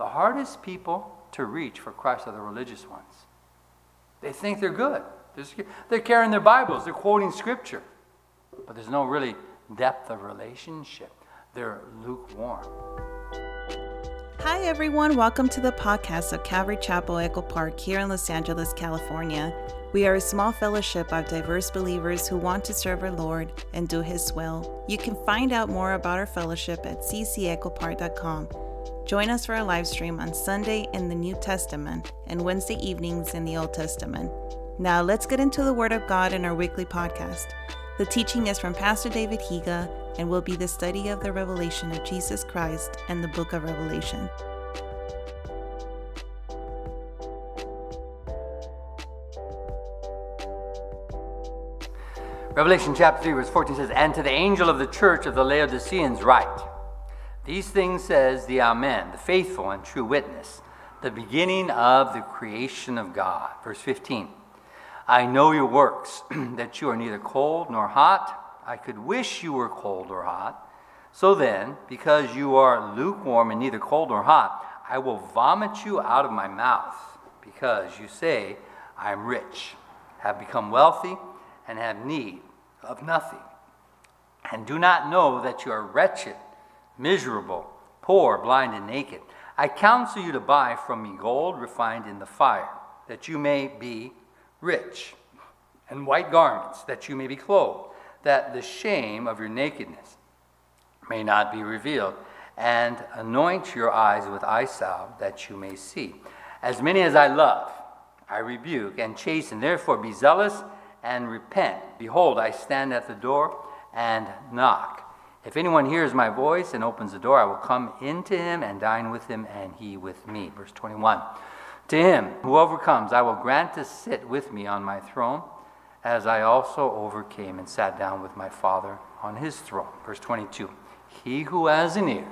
the hardest people to reach for Christ are the religious ones. They think they're good. They're carrying their Bibles, they're quoting Scripture, but there's no really depth of relationship. They're lukewarm. Hi, everyone. Welcome to the podcast of Calvary Chapel Echo Park here in Los Angeles, California. We are a small fellowship of diverse believers who want to serve our Lord and do His will. You can find out more about our fellowship at ccechopark.com. Join us for a live stream on Sunday in the New Testament and Wednesday evenings in the Old Testament. Now, let's get into the Word of God in our weekly podcast. The teaching is from Pastor David Higa and will be the study of the revelation of Jesus Christ and the book of Revelation. Revelation chapter 3, verse 14 says, And to the angel of the church of the Laodiceans write, these things says the Amen, the faithful and true witness, the beginning of the creation of God. Verse 15 I know your works, that you are neither cold nor hot. I could wish you were cold or hot. So then, because you are lukewarm and neither cold nor hot, I will vomit you out of my mouth, because you say, I am rich, have become wealthy, and have need of nothing, and do not know that you are wretched miserable, poor, blind, and naked. I counsel you to buy from me gold refined in the fire, that you may be rich, and white garments, that you may be clothed, that the shame of your nakedness may not be revealed, and anoint your eyes with eye salve, that you may see. As many as I love, I rebuke and chasten. Therefore, be zealous and repent. Behold, I stand at the door and knock. If anyone hears my voice and opens the door, I will come into him and dine with him, and he with me. Verse 21. To him who overcomes, I will grant to sit with me on my throne, as I also overcame and sat down with my Father on his throne. Verse 22. He who has an ear,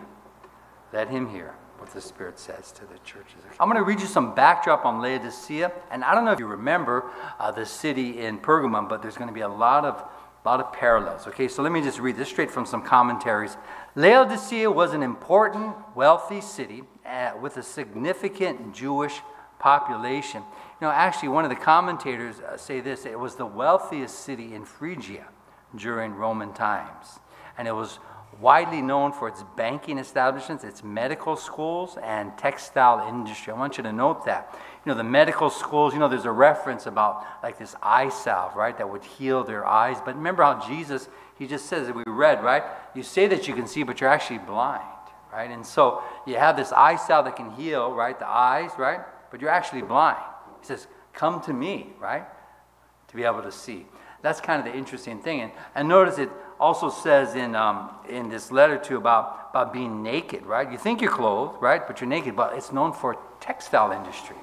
let him hear what the Spirit says to the churches. I'm going to read you some backdrop on Laodicea. And I don't know if you remember uh, the city in Pergamum, but there's going to be a lot of a lot of parallels. Okay, so let me just read this straight from some commentaries. Laodicea was an important, wealthy city uh, with a significant Jewish population. You know, actually, one of the commentators uh, say this it was the wealthiest city in Phrygia during Roman times. And it was widely known for its banking establishments, its medical schools, and textile industry. I want you to note that. You know, the medical schools, you know, there's a reference about like this eye salve, right, that would heal their eyes. But remember how Jesus, he just says that we read, right? You say that you can see, but you're actually blind, right? And so you have this eye salve that can heal, right, the eyes, right? But you're actually blind. He says, Come to me, right, to be able to see. That's kind of the interesting thing. And, and notice it also says in, um, in this letter too about, about being naked, right? You think you're clothed, right? But you're naked. But it's known for textile industry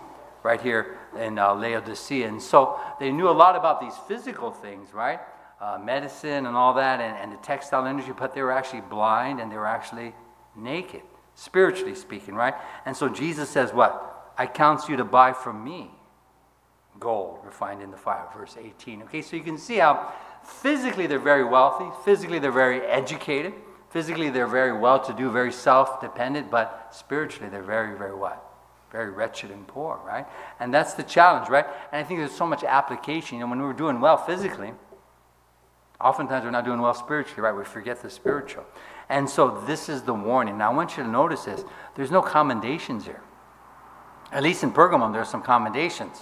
right here in uh, Laodicea. And so they knew a lot about these physical things, right? Uh, medicine and all that, and, and the textile industry, but they were actually blind and they were actually naked, spiritually speaking, right? And so Jesus says, What? I counsel you to buy from me gold refined in the fire, verse 18. Okay, so you can see how physically they're very wealthy, physically they're very educated, physically they're very well to do, very self dependent, but spiritually they're very, very what? Very wretched and poor, right? And that's the challenge, right? And I think there's so much application. You know, when we're doing well physically, oftentimes we're not doing well spiritually, right? We forget the spiritual. And so this is the warning. Now I want you to notice this. There's no commendations here. At least in Pergamum, there's some commendations.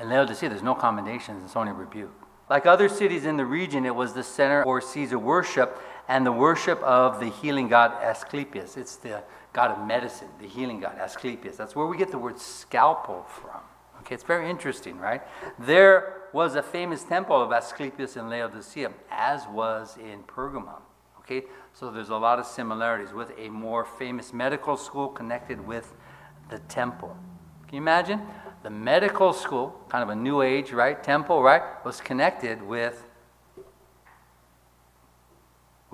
In Laodicea, there's no commendations, it's only rebuke. Like other cities in the region, it was the center for Caesar worship and the worship of the healing god Asclepius. It's the god of medicine, the healing god Asclepius. That's where we get the word scalpel from. Okay, it's very interesting, right? There was a famous temple of Asclepius in Laodicea, as was in Pergamum. Okay, so there's a lot of similarities with a more famous medical school connected with the temple. Can you imagine? the medical school, kind of a new age, right, temple, right, was connected with,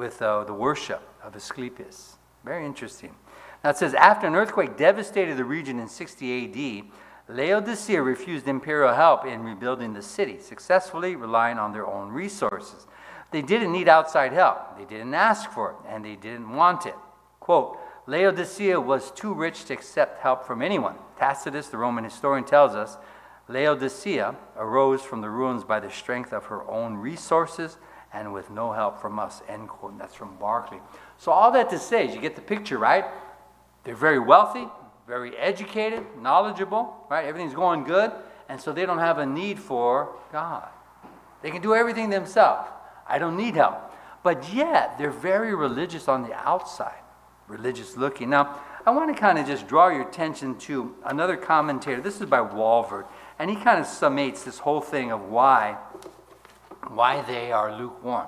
with uh, the worship of Asclepius. Very interesting. Now it says, after an earthquake devastated the region in 60 AD, Laodicea refused imperial help in rebuilding the city, successfully relying on their own resources. They didn't need outside help. They didn't ask for it, and they didn't want it. Quote, Laodicea was too rich to accept help from anyone. Tacitus, the Roman historian, tells us Laodicea arose from the ruins by the strength of her own resources and with no help from us. End quote. And that's from Barclay. So, all that to say is you get the picture, right? They're very wealthy, very educated, knowledgeable, right? Everything's going good, and so they don't have a need for God. They can do everything themselves. I don't need help. But yet, they're very religious on the outside, religious looking. Now, I want to kind of just draw your attention to another commentator. This is by Walvoord, and he kind of summates this whole thing of why, why they are lukewarm.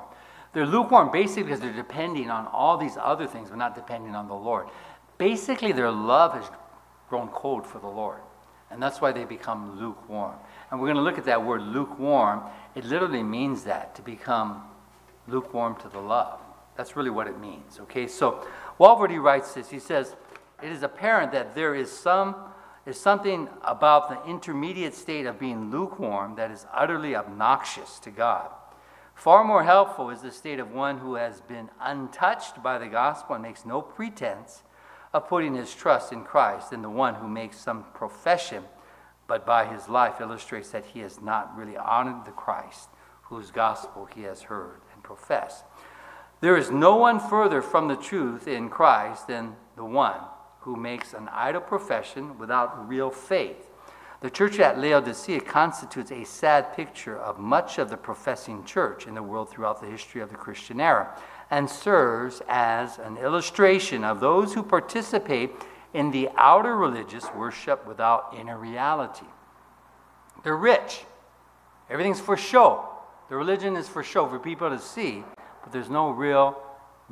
They're lukewarm basically because they're depending on all these other things, but not depending on the Lord. Basically, their love has grown cold for the Lord, and that's why they become lukewarm. And we're going to look at that word lukewarm. It literally means that to become lukewarm to the love. That's really what it means. Okay, so Walvoord writes this. He says, "It is apparent that there is some is something about the intermediate state of being lukewarm that is utterly obnoxious to God. Far more helpful is the state of one who has been untouched by the gospel and makes no pretense of putting his trust in Christ than the one who makes some profession, but by his life illustrates that he has not really honored the Christ whose gospel he has heard and professed. There is no one further from the truth in Christ than the one who makes an idle profession without real faith. The church at Laodicea constitutes a sad picture of much of the professing church in the world throughout the history of the Christian era and serves as an illustration of those who participate in the outer religious worship without inner reality. They're rich, everything's for show. The religion is for show, for people to see, but there's no real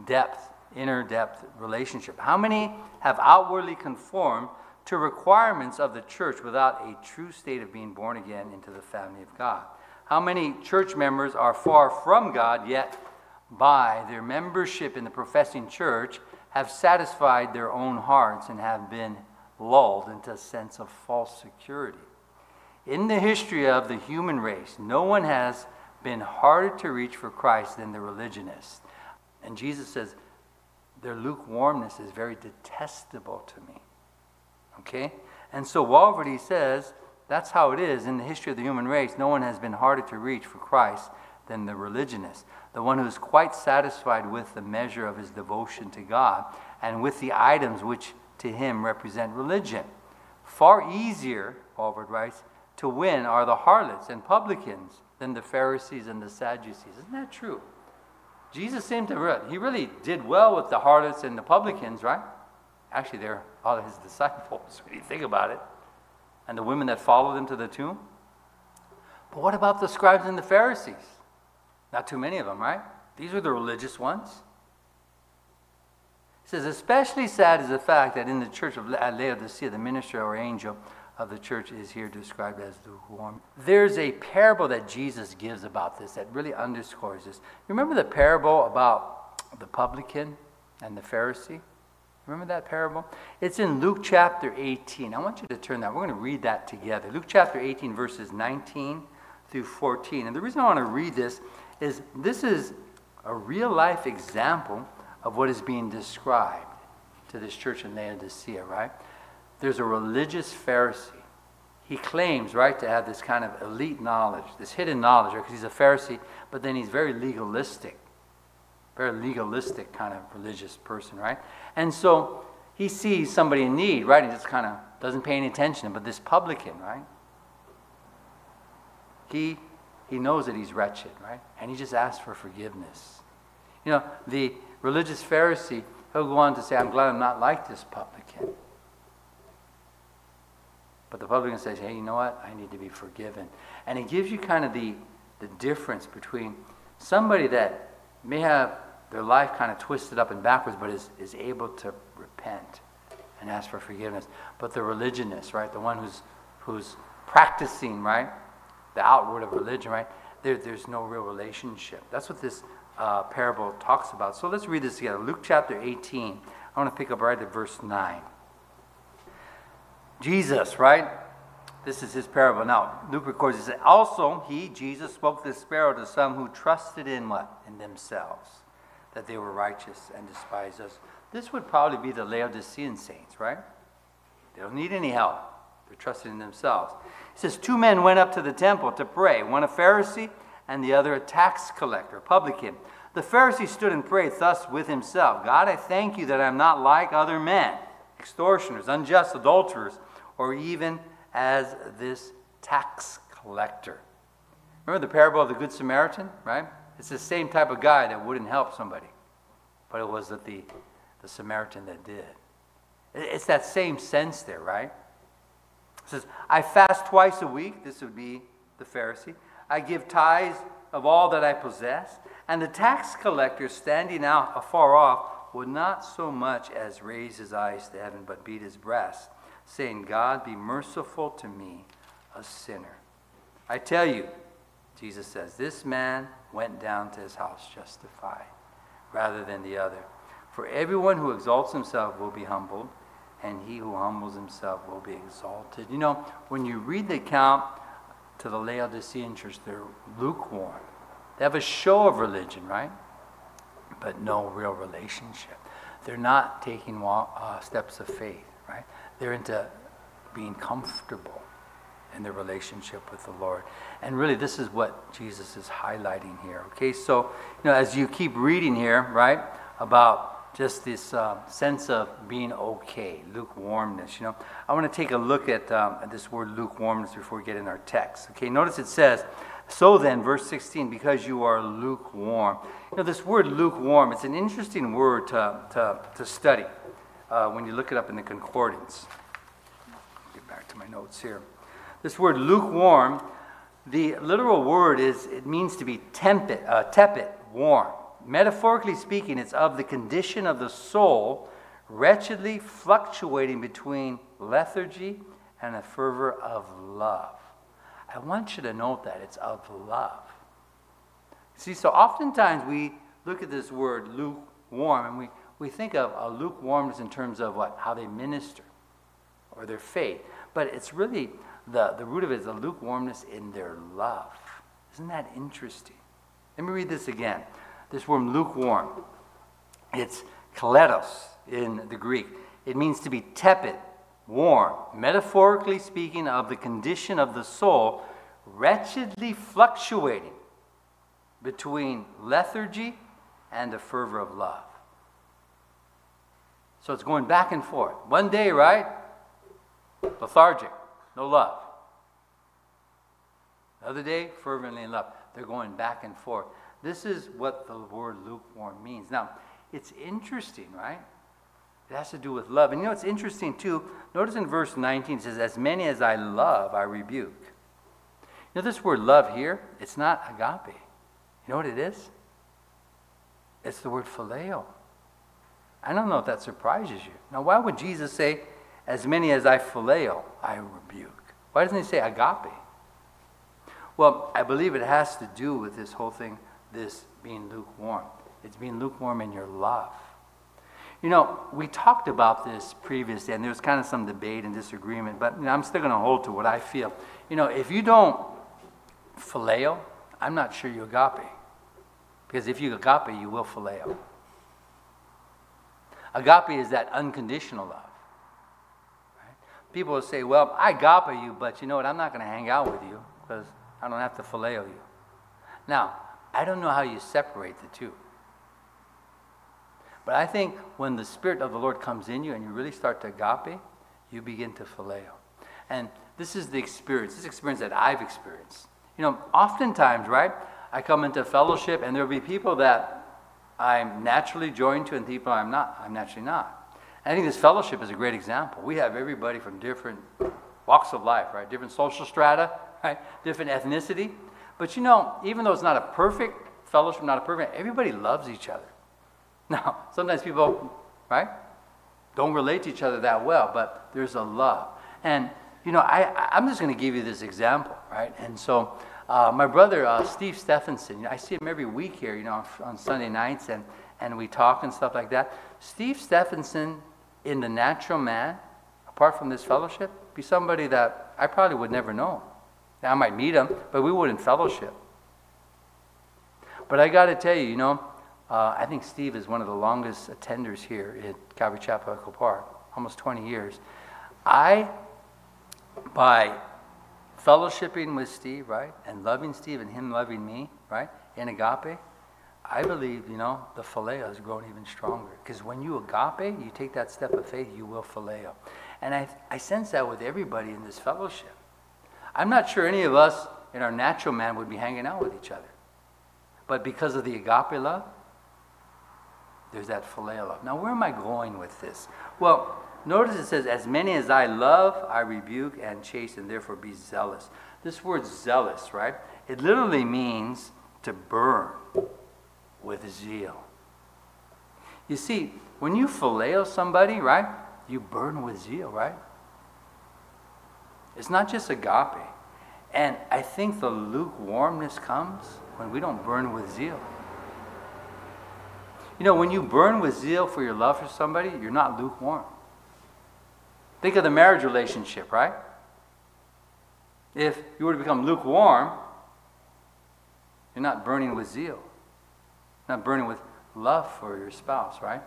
depth inner depth relationship. How many have outwardly conformed to requirements of the church without a true state of being born again into the family of God? How many church members are far from God, yet by their membership in the professing church have satisfied their own hearts and have been lulled into a sense of false security? In the history of the human race, no one has been harder to reach for Christ than the religionist. And Jesus says, their lukewarmness is very detestable to me. Okay? And so Walvoord says that's how it is in the history of the human race. No one has been harder to reach for Christ than the religionist, the one who is quite satisfied with the measure of his devotion to God and with the items which to him represent religion. Far easier, Walvoord writes, to win are the harlots and publicans than the Pharisees and the Sadducees. Isn't that true? Jesus seemed to really, he really did well with the harlots and the publicans, right? Actually, they're all his disciples, when you think about it. And the women that followed him to the tomb. But what about the scribes and the Pharisees? Not too many of them, right? These were the religious ones. He says, especially sad is the fact that in the church of Laodicea, the minister or angel of the church is here described as lukewarm. There's a parable that Jesus gives about this that really underscores this. Remember the parable about the publican and the Pharisee? Remember that parable? It's in Luke chapter 18. I want you to turn that. We're going to read that together. Luke chapter 18, verses 19 through 14. And the reason I want to read this is this is a real life example of what is being described to this church in Laodicea, right? There's a religious Pharisee. He claims, right, to have this kind of elite knowledge, this hidden knowledge, because he's a Pharisee, but then he's very legalistic, very legalistic kind of religious person, right? And so he sees somebody in need, right, and just kind of doesn't pay any attention. But this publican, right, he, he knows that he's wretched, right? And he just asks for forgiveness. You know, the religious Pharisee, he'll go on to say, I'm glad I'm not like this publican. But the publican says, hey, you know what? I need to be forgiven. And it gives you kind of the, the difference between somebody that may have their life kind of twisted up and backwards, but is, is able to repent and ask for forgiveness. But the religionist, right? The one who's, who's practicing, right? The outward of religion, right? There, there's no real relationship. That's what this uh, parable talks about. So let's read this together. Luke chapter 18. I want to pick up right at verse 9. Jesus, right? This is his parable. Now, Luke records, he said, Also, he, Jesus, spoke this parable to some who trusted in what? In themselves, that they were righteous and despised us, This would probably be the Laodicean saints, right? They don't need any help. They're trusting in themselves. He says, Two men went up to the temple to pray, one a Pharisee and the other a tax collector, publican. The Pharisee stood and prayed thus with himself God, I thank you that I'm not like other men, extortioners, unjust, adulterers, or even as this tax collector. Remember the parable of the Good Samaritan, right? It's the same type of guy that wouldn't help somebody, but it was the, the Samaritan that did. It's that same sense there, right? It says, I fast twice a week. This would be the Pharisee. I give tithes of all that I possess. And the tax collector, standing out afar off, would not so much as raise his eyes to heaven, but beat his breast, saying, God, be merciful to me, a sinner. I tell you, Jesus says, this man went down to his house justified rather than the other. For everyone who exalts himself will be humbled, and he who humbles himself will be exalted. You know, when you read the account to the Laodicean church, they're lukewarm. They have a show of religion, right? But no real relationship. They're not taking uh, steps of faith, right? They're into being comfortable in their relationship with the Lord. And really, this is what Jesus is highlighting here. Okay, so, you know, as you keep reading here, right, about just this uh, sense of being okay, lukewarmness. You know, I want to take a look at, um, this word lukewarmness before we get in our text. Okay, notice it says, "So then, verse 16, because you are lukewarm." You know, this word lukewarm. It's an interesting word to to, to study uh, when you look it up in the concordance. Get back to my notes here. This word lukewarm. The literal word is it means to be tepid, uh, tepid, warm. Metaphorically speaking, it's of the condition of the soul wretchedly fluctuating between lethargy and a fervor of love. I want you to note that it's of love. See, so oftentimes we look at this word lukewarm and we, we think of a lukewarmness in terms of what? How they minister or their faith. But it's really the, the root of it is a lukewarmness in their love. Isn't that interesting? Let me read this again this word lukewarm. It's kaletos in the Greek. It means to be tepid, warm, metaphorically speaking of the condition of the soul, wretchedly fluctuating between lethargy and the fervor of love. So it's going back and forth. One day, right? Lethargic, no love. Another day, fervently in love. They're going back and forth. This is what the word lukewarm means. Now, it's interesting, right? It has to do with love. And you know, it's interesting too. Notice in verse 19 it says, As many as I love, I rebuke. You know, this word love here, it's not agape. You know what it is? It's the word phileo. I don't know if that surprises you. Now, why would Jesus say, As many as I phileo, I rebuke? Why doesn't he say agape? Well, I believe it has to do with this whole thing this being lukewarm. It's being lukewarm in your love. You know, we talked about this previously, and there was kind of some debate and disagreement, but you know, I'm still going to hold to what I feel. You know, if you don't phileo, I'm not sure you agape. Because if you agape, you will phileo. Agape is that unconditional love. Right? People will say, well, I agape you, but you know what? I'm not going to hang out with you because I don't have to phileo you. Now, I don't know how you separate the two. But I think when the Spirit of the Lord comes in you and you really start to agape, you begin to phileo. And this is the experience, this experience that I've experienced. You know, oftentimes, right, I come into fellowship and there'll be people that I'm naturally joined to and people I'm not, I'm naturally not. And I think this fellowship is a great example. We have everybody from different walks of life, right? Different social strata, right? Different ethnicity. But you know, even though it's not a perfect fellowship, not a perfect, everybody loves each other. Now, sometimes people, right, don't relate to each other that well, but there's a love. And, you know, I, I'm just going to give you this example, right? And so, uh, my brother, uh, Steve Stephenson, you know, I see him every week here, you know, on Sunday nights, and, and we talk and stuff like that. Steve Stephenson, in the natural man, apart from this fellowship, be somebody that I probably would never know. I might meet him, but we wouldn't fellowship. But I got to tell you, you know, Uh, I think Steve is one of the longest attenders here at Calvary Chapel Echo Park, almost 20 years. I, by fellowshipping with Steve, right, and loving Steve and him loving me, right, in agape, I believe, you know, the phileo has grown even stronger. Because when you agape, you take that step of faith, you will phileo. And I, I sense that with everybody in this fellowship. I'm not sure any of us in our natural man would be hanging out with each other. But because of the agape love, there's that phileo love. Now, where am I going with this? Well, notice it says, As many as I love, I rebuke and chasten, therefore be zealous. This word zealous, right? It literally means to burn with zeal. You see, when you phileo somebody, right, you burn with zeal, right? It's not just agape. And I think the lukewarmness comes when we don't burn with zeal. You know, when you burn with zeal for your love for somebody, you're not lukewarm. Think of the marriage relationship, right? If you were to become lukewarm, you're not burning with zeal, not burning with love for your spouse, right?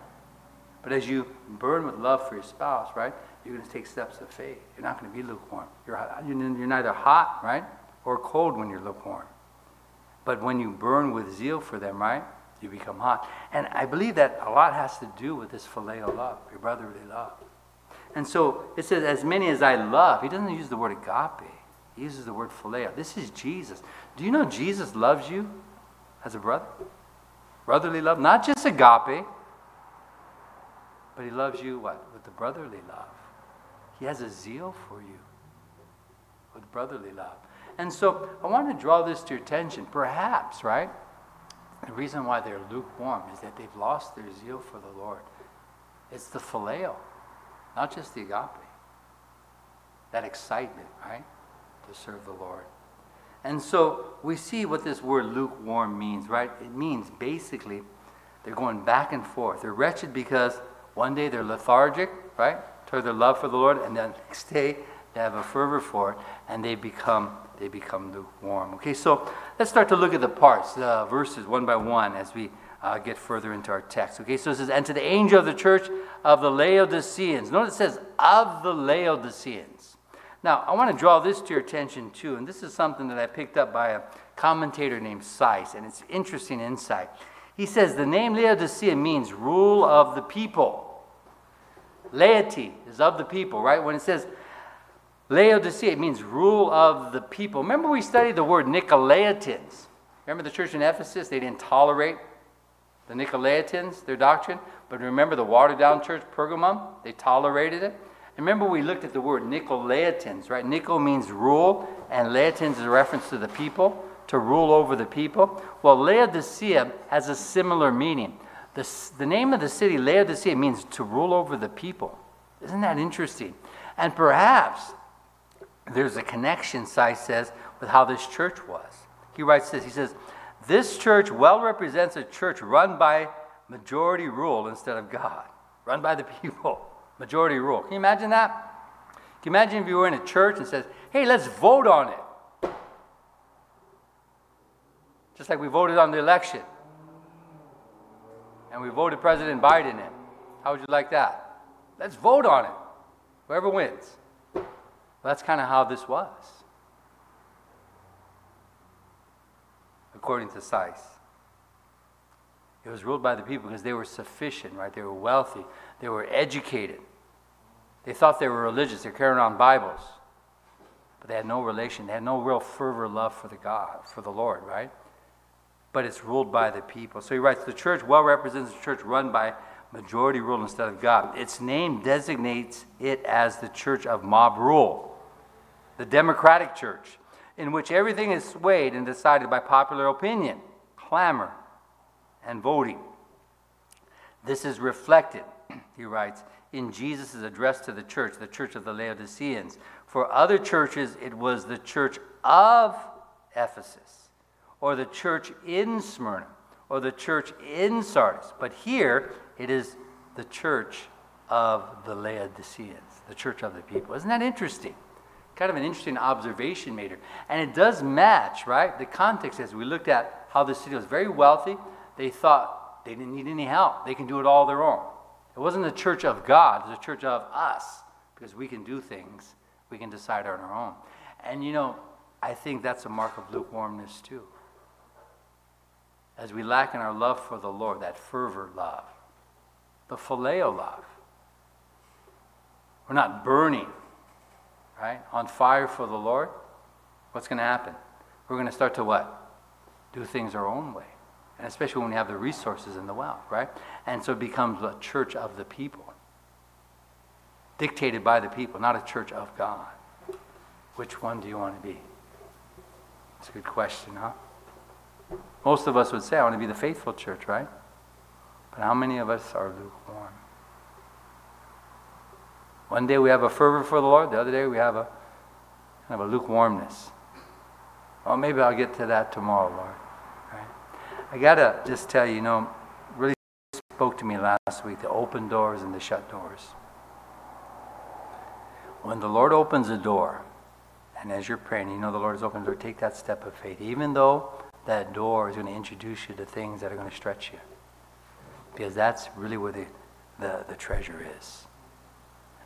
But as you burn with love for your spouse, right, you're going to take steps of faith. You're not going to be lukewarm. You're, you're neither hot, right, or cold when you're lukewarm. But when you burn with zeal for them, right, you become hot. And I believe that a lot has to do with this filial love, your brotherly love. And so it says, as many as I love. He doesn't use the word agape. He uses the word phileo. This is Jesus. Do you know Jesus loves you as a brother? Brotherly love, not just agape, but he loves you what? With the brotherly love. He has a zeal for you with brotherly love. And so I want to draw this to your attention. Perhaps, right? The reason why they're lukewarm is that they've lost their zeal for the Lord. It's the phileo, not just the agape. That excitement, right? To serve the Lord. And so we see what this word lukewarm means, right? It means basically they're going back and forth. They're wretched because one day they're lethargic, right? Toward their love for the Lord, and then the next day they have a fervor for it, and they become they become lukewarm. Okay, so let's start to look at the parts, the verses one by one as we uh, get further into our text. Okay, so it says, And to the angel of the church of the Laodiceans. Notice it says, Of the Laodiceans. Now, I want to draw this to your attention too, and this is something that I picked up by a commentator named Seiss, and it's interesting insight. He says the name Laodicea means rule of the people. Laity is of the people, right? When it says Laodicea, it means rule of the people. Remember, we studied the word Nicolaitans. Remember the church in Ephesus? They didn't tolerate the Nicolaitans, their doctrine. But remember the watered down church, Pergamum? They tolerated it. Remember, we looked at the word Nicolaitans, right? Nico means rule, and Laitans is a reference to the people, to rule over the people. Well, Laodicea has a similar meaning. The, the name of the city, Laodicea, means to rule over the people. Isn't that interesting? And perhaps there's a connection, Seiss says, with how this church was. He writes this He says, This church well represents a church run by majority rule instead of God, run by the people, majority rule. Can you imagine that? Can you imagine if you were in a church and says, Hey, let's vote on it? Just like we voted on the election. And we voted President Biden in. How would you like that? Let's vote on it. Whoever wins. Well, that's kind of how this was, according to Seiss. It was ruled by the people because they were sufficient, right? They were wealthy, they were educated. They thought they were religious, they're carrying on Bibles. But they had no relation, they had no real fervor love for the God, for the Lord, right? But it's ruled by the people. So he writes, the church well represents the church run by majority rule instead of God. Its name designates it as the church of mob rule the democratic church, in which everything is swayed and decided by popular opinion, clamor, and voting. This is reflected, he writes, in Jesus' address to the church, the church of the Laodiceans. For other churches, it was the church of Ephesus, or the church in Smyrna, or the church in Sardis. But here, it is the church of the Laodiceans, the church of the people. Isn't that interesting? Kind of an interesting observation made here. And it does match, right? The context as we looked at how the city was very wealthy. They thought They didn't need any help. They can do it all their own. It wasn't the church of God, it was a church of us because we can do things, we can decide on our own. And you know, I think that's a mark of lukewarmness too. As we lack in our love for the Lord, that fervor love, the phileo love. We're not burning, right? On fire for the Lord. What's going to happen? We're going to start to what? Do things our own way. And especially when we have the resources and the wealth, right? And so it becomes a church of the people, dictated by the people, not a church of God. Which one do you want to be? It's a good question, huh? Most of us would say, I want to be the faithful church, right? But how many of us are lukewarm? One day we have a fervor for the Lord, the other day we have a kind of a lukewarmness. Well, maybe I'll get to that tomorrow, Lord. Right? I got to just tell you, you know, really spoke to me last week the open doors and the shut doors. When the Lord opens a door, and as you're praying, you know the Lord has opened the door, take that step of faith, even though that door is going to introduce you to things that are going to stretch you. Because that's really where the, the, the treasure is.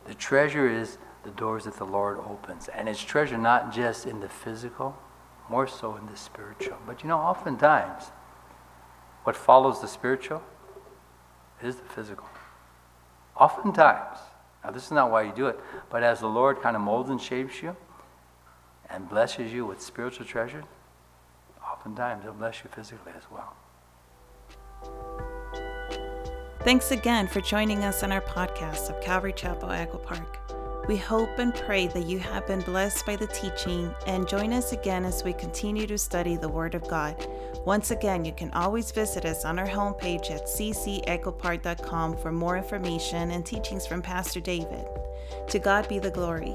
The treasure is the doors that the Lord opens. And it's treasure not just in the physical, more so in the spiritual. But you know, oftentimes, what follows the spiritual is the physical. Oftentimes. Now, this is not why you do it, but as the Lord kind of molds and shapes you and blesses you with spiritual treasure, oftentimes He'll bless you physically as well. Thanks again for joining us on our podcast of Calvary Chapel Echo Park. We hope and pray that you have been blessed by the teaching and join us again as we continue to study the Word of God. Once again, you can always visit us on our homepage at ccechopark.com for more information and teachings from Pastor David. To God be the glory.